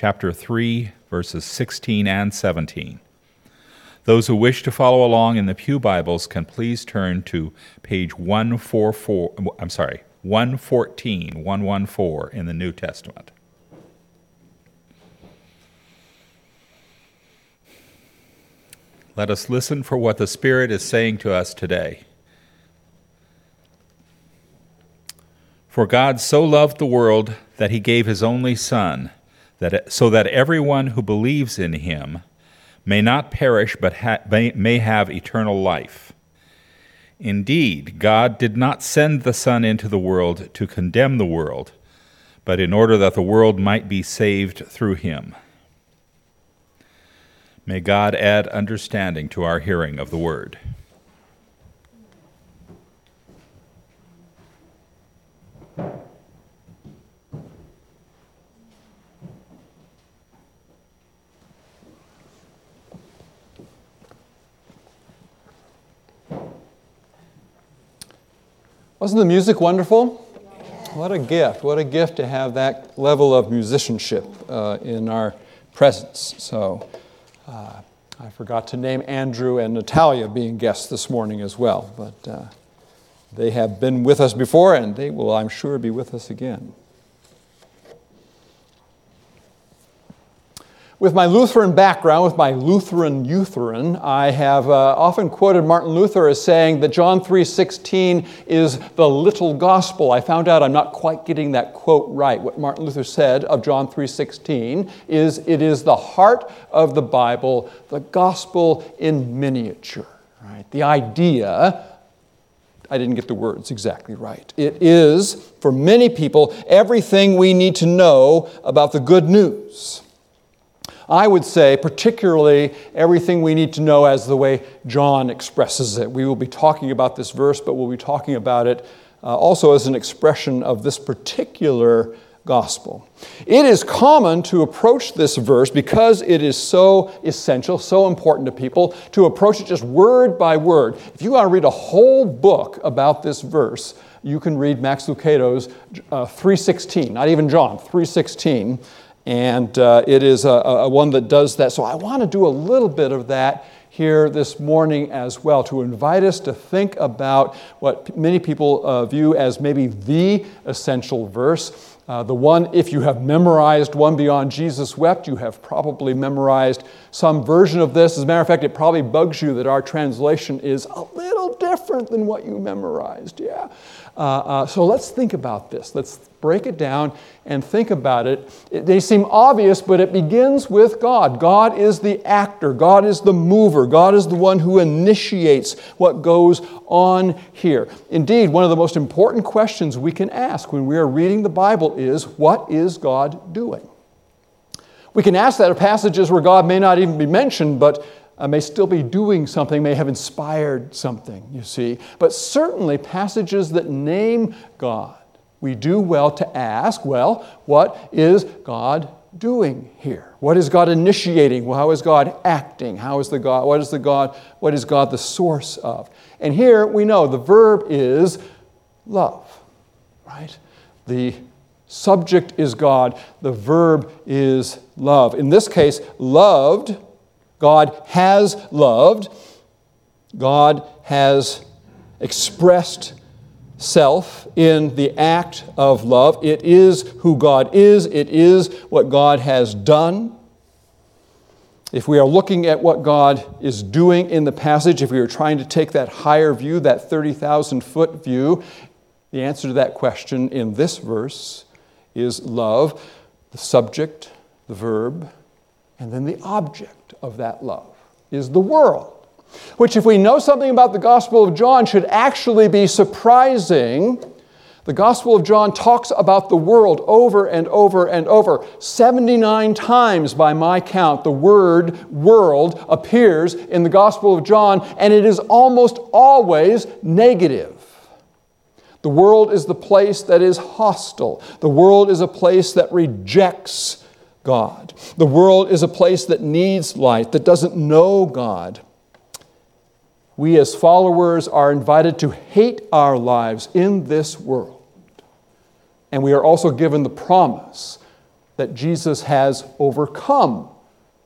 chapter 3, verses 16 and 17. Those who wish to follow along in the Pew Bibles can please turn to page 144, I'm sorry, 114, 114 in the New Testament. Let us listen for what the Spirit is saying to us today. For God so loved the world that he gave his only Son, that, so that everyone who believes in him may not perish but ha- may have eternal life. Indeed, God did not send the Son into the world to condemn the world, but in order that the world might be saved through him. May God add understanding to our hearing of the word. Wasn't the music wonderful? What a gift. What a gift to have that level of musicianship uh, in our presence. So uh, I forgot to name Andrew and Natalia being guests this morning as well, but uh, they have been with us before and they will, I'm sure, be with us again. With my Lutheran background, with my Lutheran Lutheran, I have uh, often quoted Martin Luther as saying that John 3:16 is the little gospel. I found out I'm not quite getting that quote right. What Martin Luther said of John 3:16 is it is the heart of the Bible, the gospel in miniature. Right? The idea I didn't get the words exactly right. It is, for many people, everything we need to know about the good news. I would say, particularly everything we need to know as the way John expresses it. We will be talking about this verse, but we'll be talking about it uh, also as an expression of this particular gospel. It is common to approach this verse because it is so essential, so important to people, to approach it just word by word. If you want to read a whole book about this verse, you can read Max Lucado's uh, 316, not even John, 316 and uh, it is a, a, one that does that. So I want to do a little bit of that here this morning as well to invite us to think about what many people uh, view as maybe the essential verse. Uh, the one, if you have memorized one beyond Jesus wept, you have probably memorized some version of this. As a matter of fact, it probably bugs you that our translation is a little different than what you memorized. Yeah. Uh, uh, so let's think about this. Let's break it down and think about it. They seem obvious, but it begins with God. God is the actor, God is the mover, God is the one who initiates what goes on here. Indeed, one of the most important questions we can ask when we are reading the Bible is what is God doing? We can ask that of passages where God may not even be mentioned, but uh, may still be doing something, may have inspired something, you see. But certainly, passages that name God, we do well to ask, well, what is God doing here? What is God initiating? How is God acting? How is the God, what is the God, what is God the source of? And here we know the verb is love, right? The subject is God, the verb is love. In this case, loved God has loved, God has expressed self in the act of love. It is who God is, it is what God has done. If we are looking at what God is doing in the passage, if we are trying to take that higher view, that 30,000 foot view, the answer to that question in this verse is love, the subject, the verb, and then the object of that love is the world, which, if we know something about the Gospel of John, should actually be surprising. The Gospel of John talks about the world over and over and over. 79 times, by my count, the word world appears in the Gospel of John, and it is almost always negative. The world is the place that is hostile. The world is a place that rejects God. The world is a place that needs light, that doesn't know God. We, as followers, are invited to hate our lives in this world. And we are also given the promise that Jesus has overcome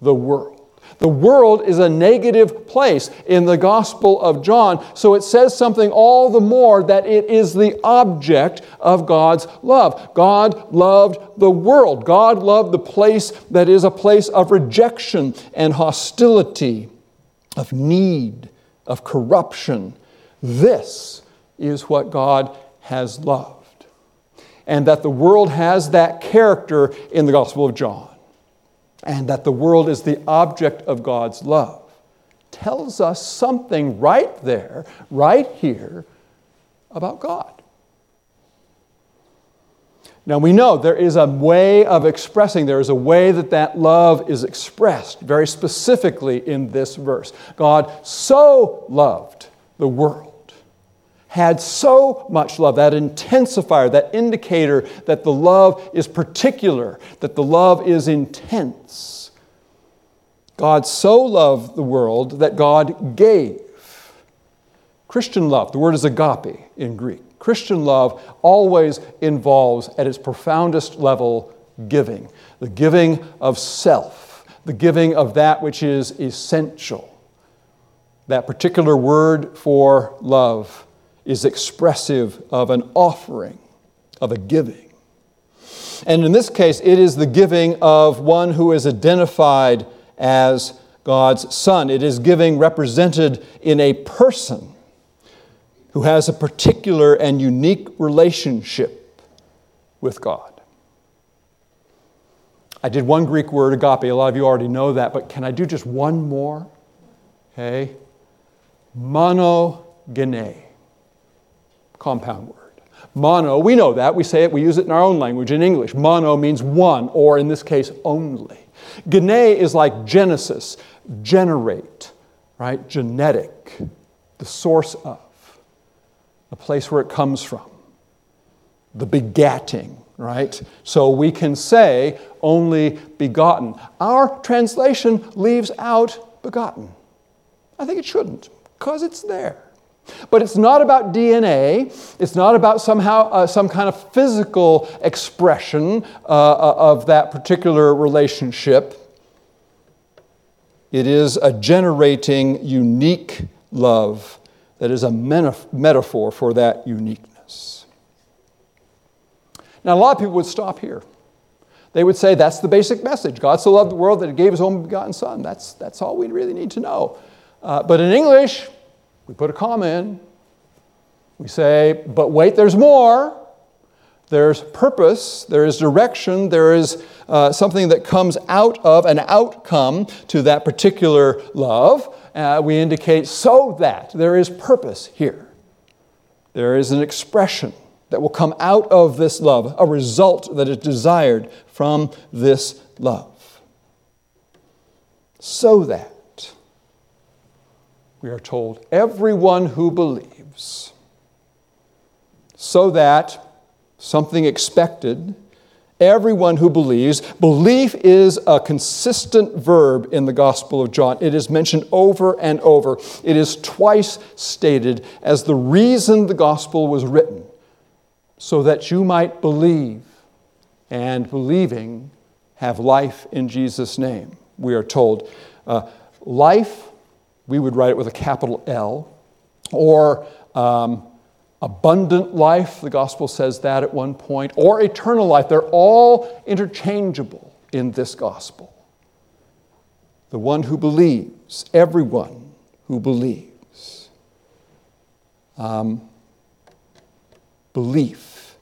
the world. The world is a negative place in the Gospel of John, so it says something all the more that it is the object of God's love. God loved the world. God loved the place that is a place of rejection and hostility, of need, of corruption. This is what God has loved. And that the world has that character in the Gospel of John and that the world is the object of God's love tells us something right there, right here, about God. Now we know there is a way of expressing, there is a way that that love is expressed very specifically in this verse. God so loved the world had so much love, that intensifier, that indicator that the love is particular, that the love is intense. God so loved the world that God gave. Christian love, the word is agape in Greek. Christian love always involves, at its profoundest level, giving the giving of self, the giving of that which is essential. That particular word for love is expressive of an offering, of a giving. And in this case, it is the giving of one who is identified as God's Son. It is giving represented in a person who has a particular and unique relationship with God. I did one Greek word, agape. A lot of you already know that, but can I do just one more? Okay. Monogene compound word. Mono, we know that. We say it, we use it in our own language in English. Mono means one, or in this case, only. Gene is like Genesis, generate, right? Genetic, the source of, the place where it comes from, the begatting, right? So we can say only begotten. Our translation leaves out begotten. I think it shouldn't, because it's there. But it's not about DNA. It's not about somehow uh, some kind of physical expression uh, uh, of that particular relationship. It is a generating, unique love that is a metaphor for that uniqueness. Now, a lot of people would stop here. They would say that's the basic message. God so loved the world that he gave his only begotten Son. That's, that's all we really need to know. Uh, but in English, we put a comma in. We say, but wait, there's more. There's purpose, there is direction, there is uh, something that comes out of an outcome to that particular love. Uh, we indicate so that there is purpose here. There is an expression that will come out of this love, a result that is desired from this love. So that we are told, everyone who believes, so that something expected, everyone who believes, belief is a consistent verb in the Gospel of John. It is mentioned over and over. It is twice stated as the reason the Gospel was written, so that you might believe, and believing, have life in Jesus' name. We are told. Uh, life we would write it with a capital L, or um, abundant life, the gospel says that at one point, or eternal life. They're all interchangeable in this gospel. The one who believes, everyone who believes. Um, belief.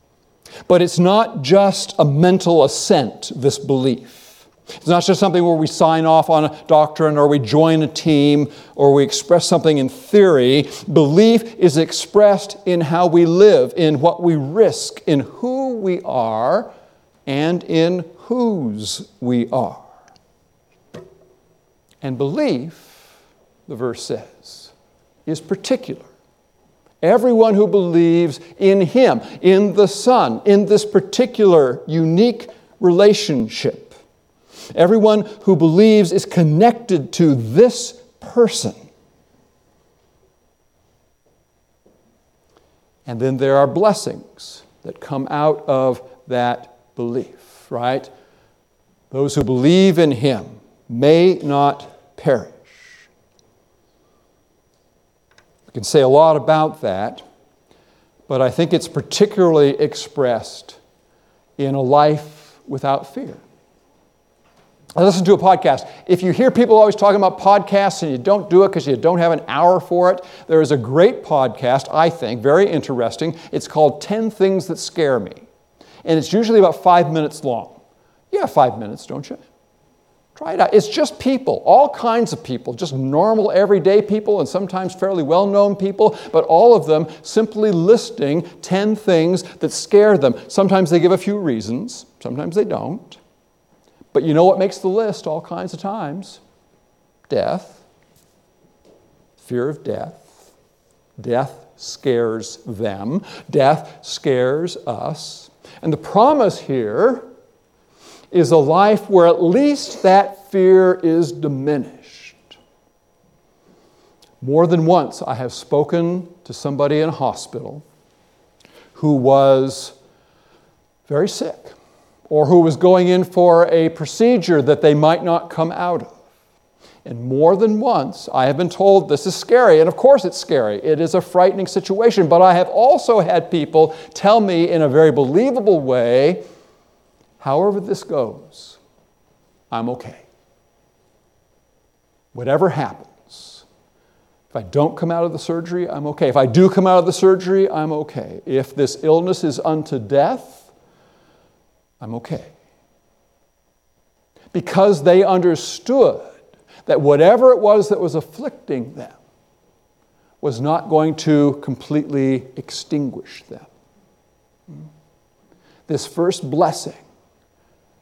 But it's not just a mental assent, this belief. It's not just something where we sign off on a doctrine or we join a team or we express something in theory. Belief is expressed in how we live, in what we risk, in who we are, and in whose we are. And belief, the verse says, is particular. Everyone who believes in Him, in the Son, in this particular unique relationship Everyone who believes is connected to this person. And then there are blessings that come out of that belief, right? those who believe in him may not perish. We can say a lot about that, but I think it's particularly expressed in a life without fear. I listen to a podcast. If you hear people always talking about podcasts and you don't do it because you don't have an hour for it, there is a great podcast, I think, very interesting. It's called 10 Things That Scare Me. And it's usually about five minutes long. You have five minutes, don't you? Try it out. It's just people, all kinds of people, just normal, everyday people, and sometimes fairly well known people, but all of them simply listing 10 things that scare them. Sometimes they give a few reasons, sometimes they don't. But you know what makes the list all kinds of times? Death, fear of death. Death scares them, death scares us. And the promise here is a life where at least that fear is diminished. More than once, I have spoken to somebody in a hospital who was very sick or who was going in for a procedure that they might not come out of. And more than once, I have been told this is scary. And of course, it's scary. It is a frightening situation. But I have also had people tell me in a very believable way however this goes, I'm okay. Whatever happens, if I don't come out of the surgery, I'm okay. If I do come out of the surgery, I'm okay. If this illness is unto death, I'm okay. Because they understood that whatever it was that was afflicting them was not going to completely extinguish them. This first blessing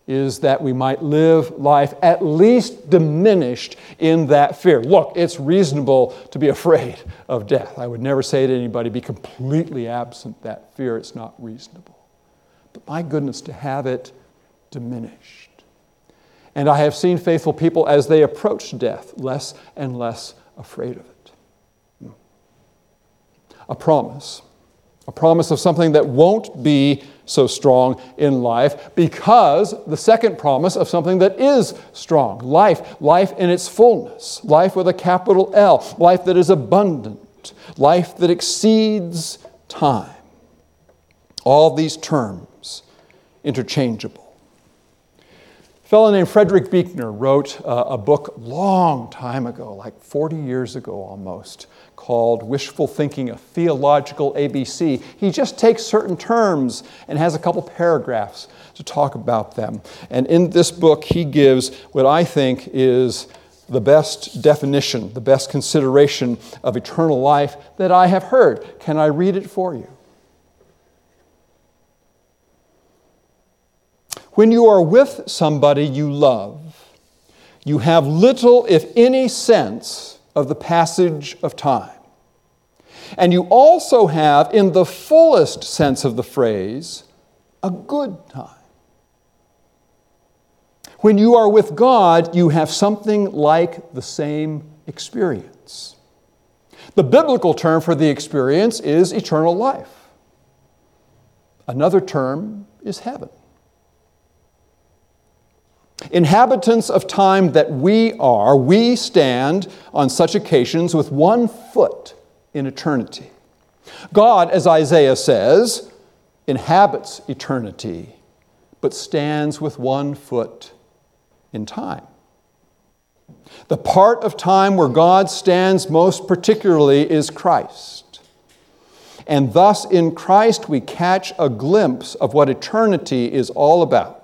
is that we might live life at least diminished in that fear. Look, it's reasonable to be afraid of death. I would never say to anybody, be completely absent that fear. It's not reasonable. But my goodness, to have it diminished. And I have seen faithful people as they approach death less and less afraid of it. A promise a promise of something that won't be so strong in life because the second promise of something that is strong life, life in its fullness, life with a capital L, life that is abundant, life that exceeds time. All these terms interchangeable. A fellow named Frederick Buechner wrote uh, a book long time ago, like 40 years ago almost, called Wishful Thinking, a Theological ABC. He just takes certain terms and has a couple paragraphs to talk about them. And in this book, he gives what I think is the best definition, the best consideration of eternal life that I have heard. Can I read it for you? When you are with somebody you love, you have little, if any, sense of the passage of time. And you also have, in the fullest sense of the phrase, a good time. When you are with God, you have something like the same experience. The biblical term for the experience is eternal life. Another term is heaven. Inhabitants of time that we are, we stand on such occasions with one foot in eternity. God, as Isaiah says, inhabits eternity, but stands with one foot in time. The part of time where God stands most particularly is Christ. And thus, in Christ, we catch a glimpse of what eternity is all about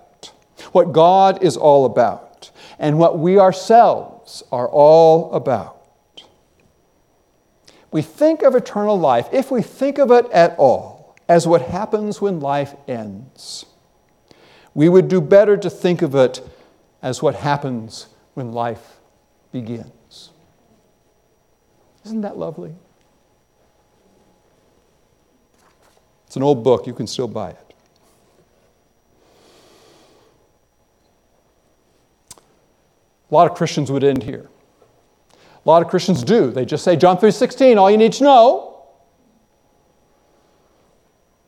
what God is all about, and what we ourselves are all about. We think of eternal life, if we think of it at all, as what happens when life ends. We would do better to think of it as what happens when life begins. Isn't that lovely? It's an old book, you can still buy it. A lot of Christians would end here. A lot of Christians do. They just say John 3:16, all you need to know.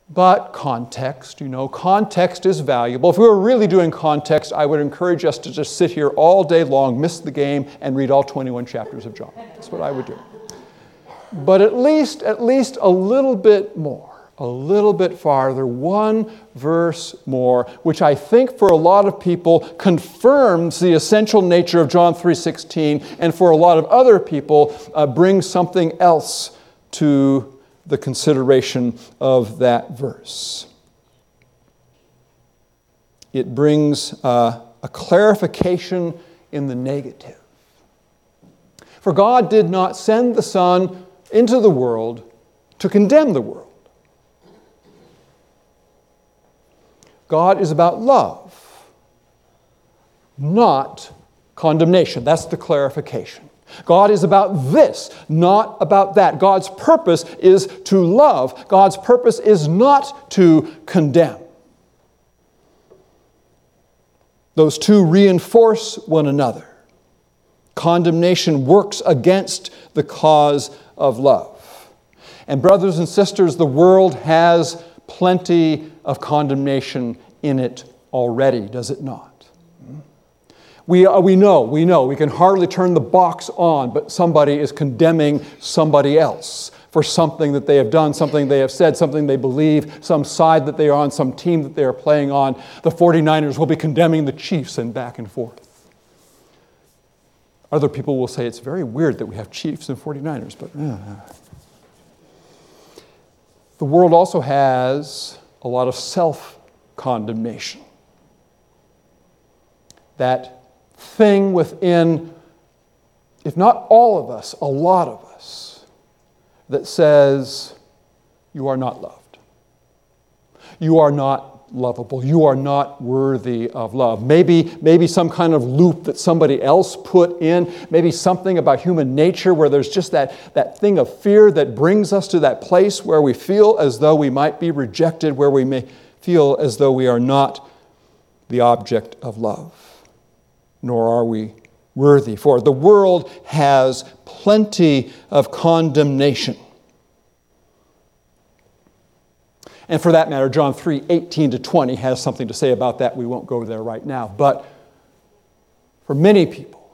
But context, you know, context is valuable. If we were really doing context, I would encourage us to just sit here all day long, miss the game, and read all 21 chapters of John. That's what I would do. But at least, at least a little bit more, a little bit farther, one verse more, which I think for a lot of people confirms the essential nature of John 3:16, and for a lot of other people uh, brings something else to the consideration of that verse. It brings uh, a clarification in the negative. For God did not send the Son into the world to condemn the world. God is about love, not condemnation. That's the clarification. God is about this, not about that. God's purpose is to love, God's purpose is not to condemn. Those two reinforce one another. Condemnation works against the cause of love. And, brothers and sisters, the world has plenty of condemnation in it already, does it not? We, uh, we know, we know, we can hardly turn the box on, but somebody is condemning somebody else for something that they have done, something they have said, something they believe, some side that they are on, some team that they are playing on. The 49ers will be condemning the Chiefs and back and forth. Other people will say it's very weird that we have Chiefs and 49ers, but. Uh. The world also has a lot of self condemnation. That thing within, if not all of us, a lot of us, that says, You are not loved. You are not lovable. You are not worthy of love. Maybe, maybe some kind of loop that somebody else put in, maybe something about human nature where there's just that, that thing of fear that brings us to that place where we feel as though we might be rejected, where we may feel as though we are not the object of love nor are we worthy for. The world has plenty of condemnation. And for that matter, John 3 18 to 20 has something to say about that. We won't go there right now. But for many people,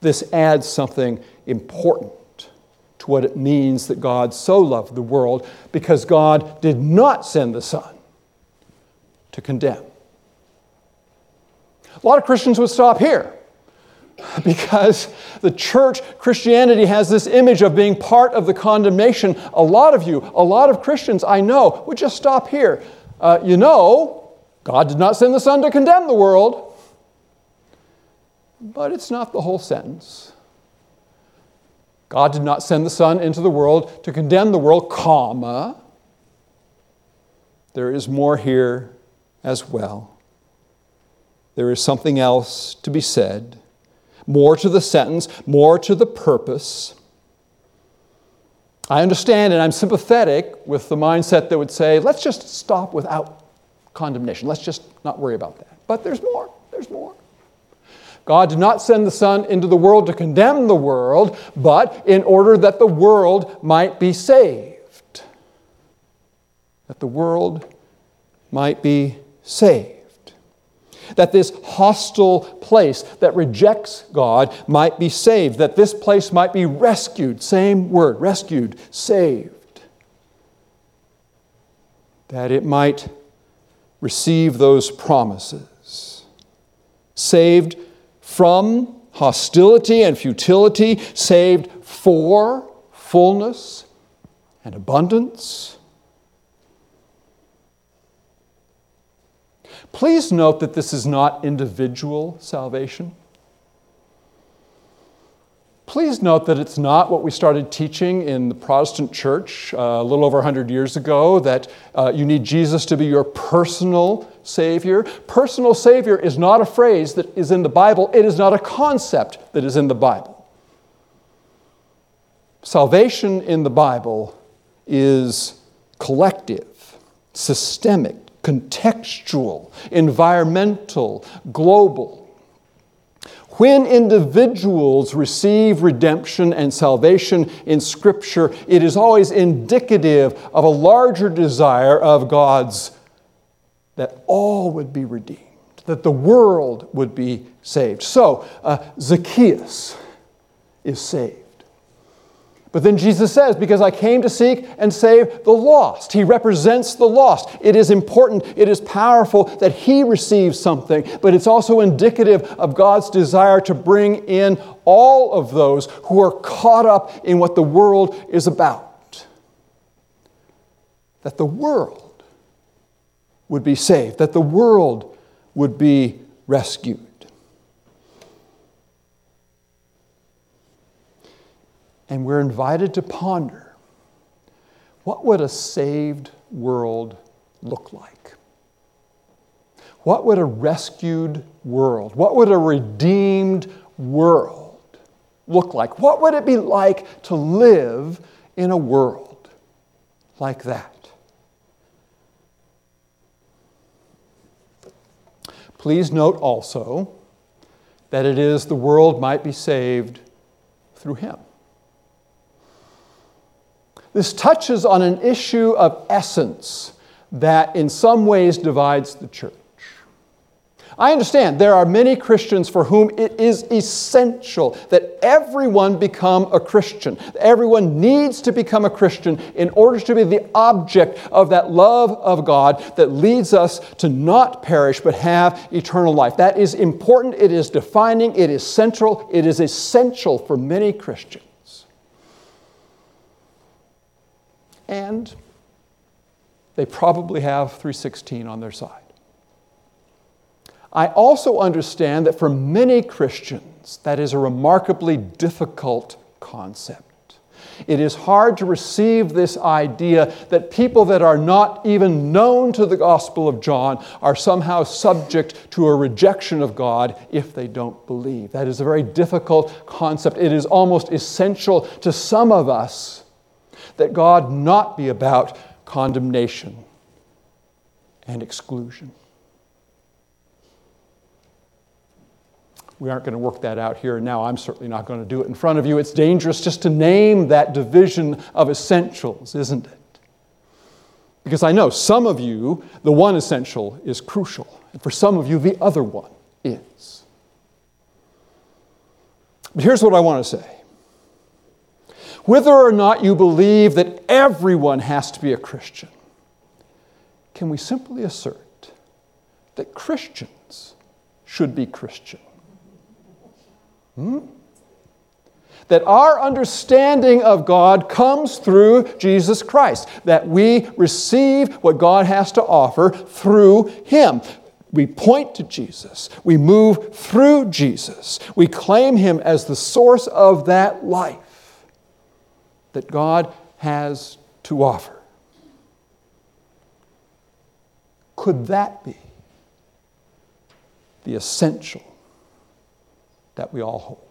this adds something important to what it means that God so loved the world because God did not send the Son to condemn. A lot of Christians would stop here because the church, Christianity, has this image of being part of the condemnation. A lot of you, a lot of Christians I know, would just stop here. Uh, you know, God did not send the Son to condemn the world, but it's not the whole sentence. God did not send the Son into the world to condemn the world, comma. There is more here as well there is something else to be said, more to the sentence, more to the purpose. I understand and I'm sympathetic with the mindset that would say, let's just stop without condemnation. Let's just not worry about that. But there's more. There's more. God did not send the Son into the world to condemn the world, but in order that the world might be saved. That the world might be saved that this hostile place that rejects God might be saved, that this place might be rescued. Same word, rescued, saved. That it might receive those promises. Saved from hostility and futility, saved for fullness and abundance Please note that this is not individual salvation. Please note that it's not what we started teaching in the Protestant church uh, a little over 100 years ago that uh, you need Jesus to be your personal Savior. Personal Savior is not a phrase that is in the Bible, it is not a concept that is in the Bible. Salvation in the Bible is collective, systemic, contextual, environmental, global. When individuals receive redemption and salvation in Scripture, it is always indicative of a larger desire of God's that all would be redeemed, that the world would be saved. So, uh, Zacchaeus is saved. But then Jesus says, Because I came to seek and save the lost. He represents the lost. It is important, it is powerful that he receives something, but it's also indicative of God's desire to bring in all of those who are caught up in what the world is about. That the world would be saved, that the world would be rescued. And we're invited to ponder what would a saved world look like? What would a rescued world, what would a redeemed world look like? What would it be like to live in a world like that? Please note also that it is the world might be saved through him. This touches on an issue of essence that in some ways divides the church. I understand there are many Christians for whom it is essential that everyone become a Christian. Everyone needs to become a Christian in order to be the object of that love of God that leads us to not perish but have eternal life. That is important, it is defining, it is central, it is essential for many Christians. And they probably have 316 on their side. I also understand that for many Christians, that is a remarkably difficult concept. It is hard to receive this idea that people that are not even known to the Gospel of John are somehow subject to a rejection of God if they don't believe. That is a very difficult concept. It is almost essential to some of us that God not be about condemnation and exclusion. We aren't going to work that out here and now. I'm certainly not going to do it in front of you. It's dangerous just to name that division of essentials, isn't it? Because I know some of you, the one essential is crucial, and for some of you, the other one is. But here's what I want to say whether or not you believe that everyone has to be a Christian, can we simply assert that Christians should be Christian? Hmm? That our understanding of God comes through Jesus Christ, that we receive what God has to offer through Him. We point to Jesus. We move through Jesus. We claim Him as the source of that life that God has to offer. Could that be the essential that we all hold?